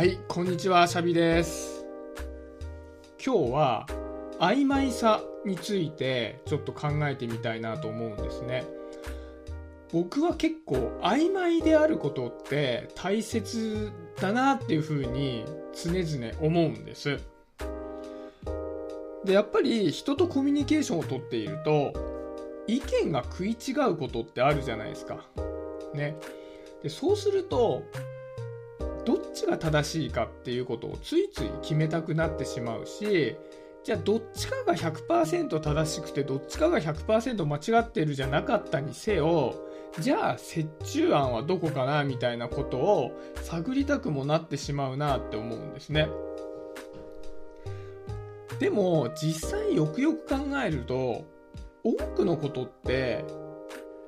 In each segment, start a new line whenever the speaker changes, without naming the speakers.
はい、こんにちは、シャビです。今日は曖昧さについてちょっと考えてみたいなと思うんですね。僕は結構曖昧であることって大切だなっていうふうに常々思うんです。で、やっぱり人とコミュニケーションをとっていると意見が食い違うことってあるじゃないですか。ね。で、そうするとどっちが正しいかっていうことをついつい決めたくなってしまうしじゃあどっちかが100%正しくてどっちかが100%間違ってるじゃなかったにせよじゃあ折衷案はどこかなみたいなことを探りたくもなってしまうなって思うんですねでも実際よくよく考えると多くのことって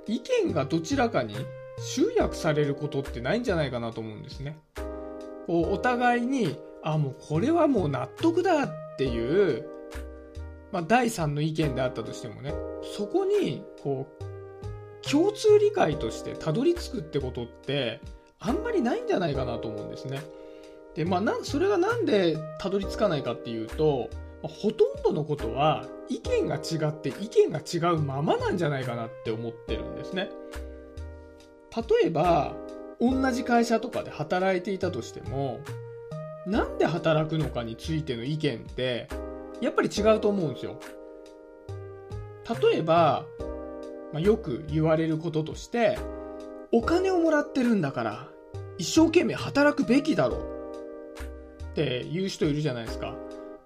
意見がどちらかに集約されることってないんじゃないかなと思うんですね。こうお互いにあもうこれはもう納得だっていう、まあ、第三の意見であったとしてもねそこにこう共通理解としてたどり着くってことってあんまりないんじゃないかなと思うんですね。でまあなそれがなんでたどり着かないかっていうとほとんどのことは意見が違って意見が違うままなんじゃないかなって思ってるんですね。例えば同じ会社とかで働いていたとしてもなんで働くのかについての意見ってやっぱり違うと思うんですよ。例えば、まあ、よく言われることとしてお金をもらってるんだから一生懸命働くべきだろう。って言う人いるじゃないですか。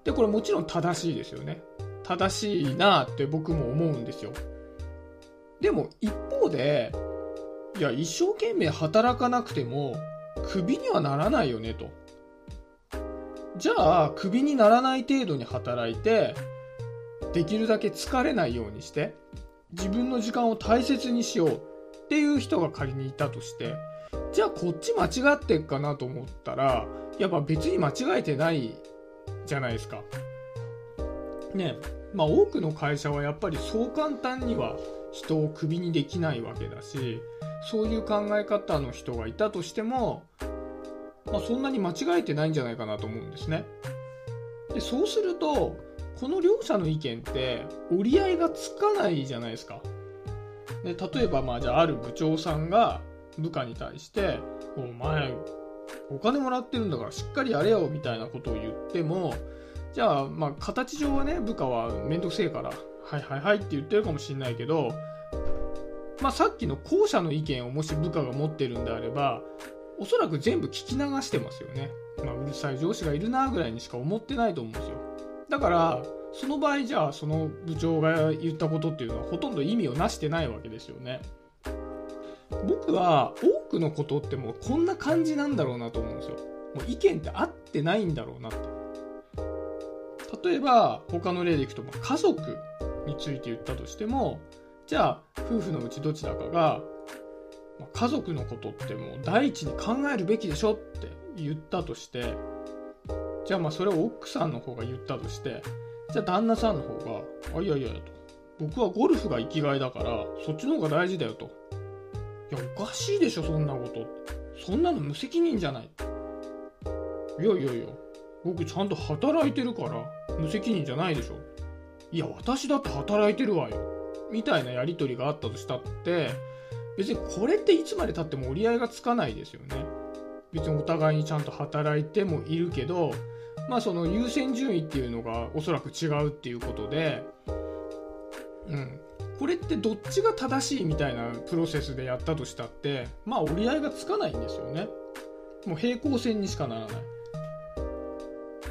でこれもちろん正しいですよね。正しいなって僕も思うんですよ。でも一方でいや、一生懸命働かなくても、クビにはならないよねと。じゃあ、クビにならない程度に働いて、できるだけ疲れないようにして、自分の時間を大切にしようっていう人が仮にいたとして、じゃあこっち間違ってっかなと思ったら、やっぱ別に間違えてないじゃないですか。ねまあ多くの会社はやっぱりそう簡単には人をクビにできないわけだし、そういう考え方の人がいたとしても、まあ、そんなに間違えてないんじゃないかなと思うんですね。でそうすると、この両者の意見って折り合いがつかないじゃないですか。で例えば、まあ、じゃあある部長さんが部下に対して、お前、お金もらってるんだからしっかりやれよみたいなことを言っても、じゃあ、まあ、形上はね、部下はめんどくせえから、はいはいはいって言ってるかもしれないけど、まあ、さっきの後者の意見をもし部下が持ってるんであればおそらく全部聞き流してますよね、まあ、うるさい上司がいるなぐらいにしか思ってないと思うんですよ。だからその場合じゃあその部長が言ったことっていうのはほとんど意味をなしてないわけですよね。僕は多くのことってもうこんな感じなんだろうなと思うんですよ。もう意見って合ってないんだろうなって。例えば他の例でいくと家族について言ったとしてもじゃあ夫婦のうちどちらかが家族のことってもう第一に考えるべきでしょって言ったとしてじゃあまあそれを奥さんの方が言ったとしてじゃあ旦那さんの方が「あいやいやいや」と「僕はゴルフが生きがいだからそっちの方が大事だよ」と「いやおかしいでしょそんなこと」そんなの無責任じゃない」いやいやいや僕ちゃんと働いてるから無責任じゃないでしょ。いや私だって働いてるわよ。みたいなやり取りがあったとしたって別にこれっていつまでたっても折り合いがつかないですよね。別にお互いにちゃんと働いてもいるけどまあその優先順位っていうのがおそらく違うっていうことでうん。これってどっちが正しいみたいなプロセスでやったとしたってまあ折り合いがつかないんですよね。もう平行線にしかならない。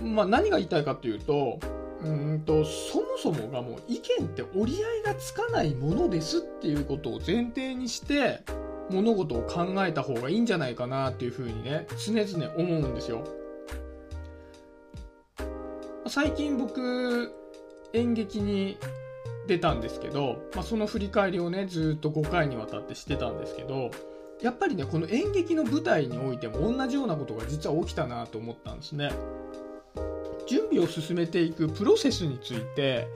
まあ何が言いたいかっていうとうんとそもそもがもう意見って折り合いがつかないものですっていうことを前提にして物事を考えた方がいいんじゃないかなっていうふうにね常々思うんですよ。最近僕演劇に出たんですけど、まあ、その振り返りをねずっと5回にわたってしてたんですけどやっぱりねこの演劇の舞台においても同じようなことが実は起きたなと思ったんですね。準備を進めていくプロセスについて、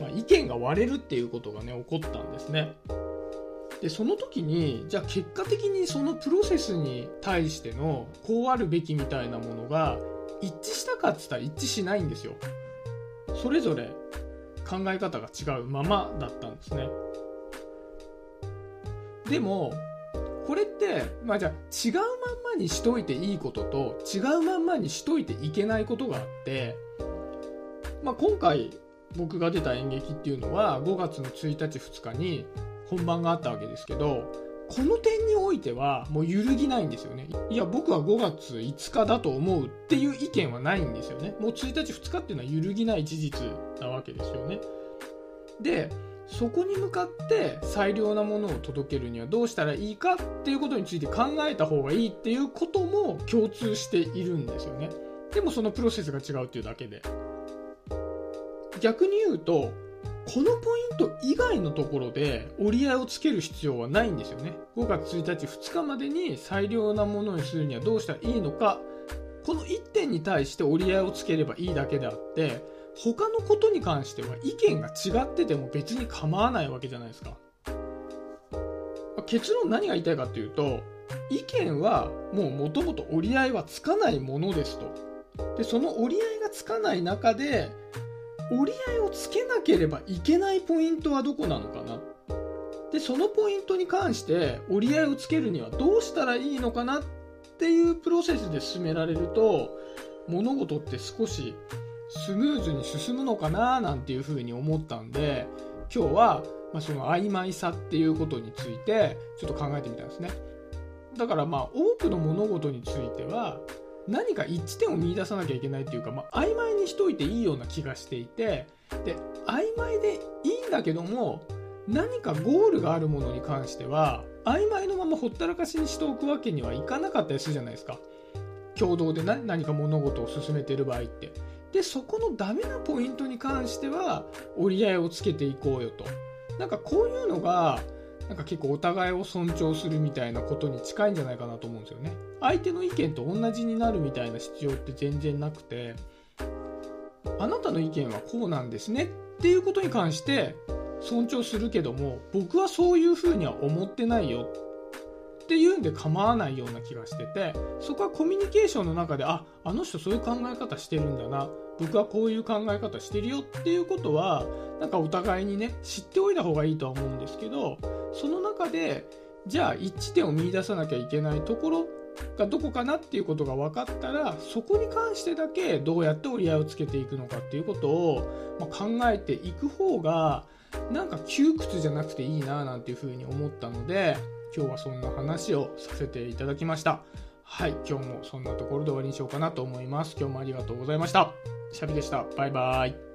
まあ、意見が割れるっていうことがね起こったんですね。でその時にじゃあ結果的にそのプロセスに対してのこうあるべきみたいなものが一致したかっつったら一致しないんですよ。それぞれ考え方が違うままだったんですね。でもこれって、まあじゃあ違うまんまにしといていいことと違うまんまにしといていけないことがあって、まあ今回僕が出た演劇っていうのは5月の1日2日に本番があったわけですけど、この点においてはもう揺るぎないんですよね。いや、僕は5月5日だと思うっていう意見はないんですよね。もう1日2日っていうのは揺るぎない事実なわけですよね。で、そこに向かって最良なものを届けるにはどうしたらいいかっていうことについて考えた方がいいっていうことも共通しているんですよね。でもそのプロセスが違うっていうだけで。逆に言うと、このポイント以外のところで折り合いをつける必要はないんですよね。5月1日2日までに最良なものにするにはどうしたらいいのか、この1点に対して折り合いをつければいいだけであって、他のことに関しては意見が違ってても別に構わないわけじゃないですか。結論何が言いたいかっていうと、意見はもう元々折り合いはつかないものですと。で、その折り合いがつかない中で、折り合いをつけなければいけないポイントはどこなのかなで、そのポイントに関して折り合いをつけるにはどうしたらいいのかなっていうプロセスで進められると、物事って少しスムーズに進むのかななんていうふうに思ったんで、今日は、ま、その曖昧さっていうことについてちょっと考えてみたんですね。だからまあ多くの物事については何か一致点を見出さなきゃいけないっていうか、まあ、曖昧にしといていいような気がしていてで曖昧でいいんだけども何かゴールがあるものに関しては曖昧のままほったらかしにしておくわけにはいかなかったりするじゃないですか共同で何か物事を進めてる場合ってでそこのダメなポイントに関しては折り合いをつけていこうよと。なんかこういうのがなんか結構お互いを尊重するみたいなことに近いんじゃないかなと思うんですよね。相手の意見と同じになるみたいな必要って全然なくて、あなたの意見はこうなんですね。っていうことに関して尊重するけども、僕はそういうふうには思ってないよ。っていうんで構わないような気がしてて、そこはコミュニケーションの中で、あ、あの人そういう考え方してるんだな、僕はこういう考え方してるよっていうことは、なんかお互いにね、知っておいた方がいいとは思うんですけど、その中で、じゃあ一致点を見出さなきゃいけないところがどこかなっていうことが分かったら、そこに関してだけどうやって折り合いをつけていくのかっていうことを、ま考えていく方が、なんか窮屈じゃなくていいななんていうふうに思ったので、今日はそんな話をさせていただきました。はい、今日もそんなところで終わりにしようかなと思います。今日もありがとうございました。シャビでした。バイバイ。